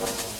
moment.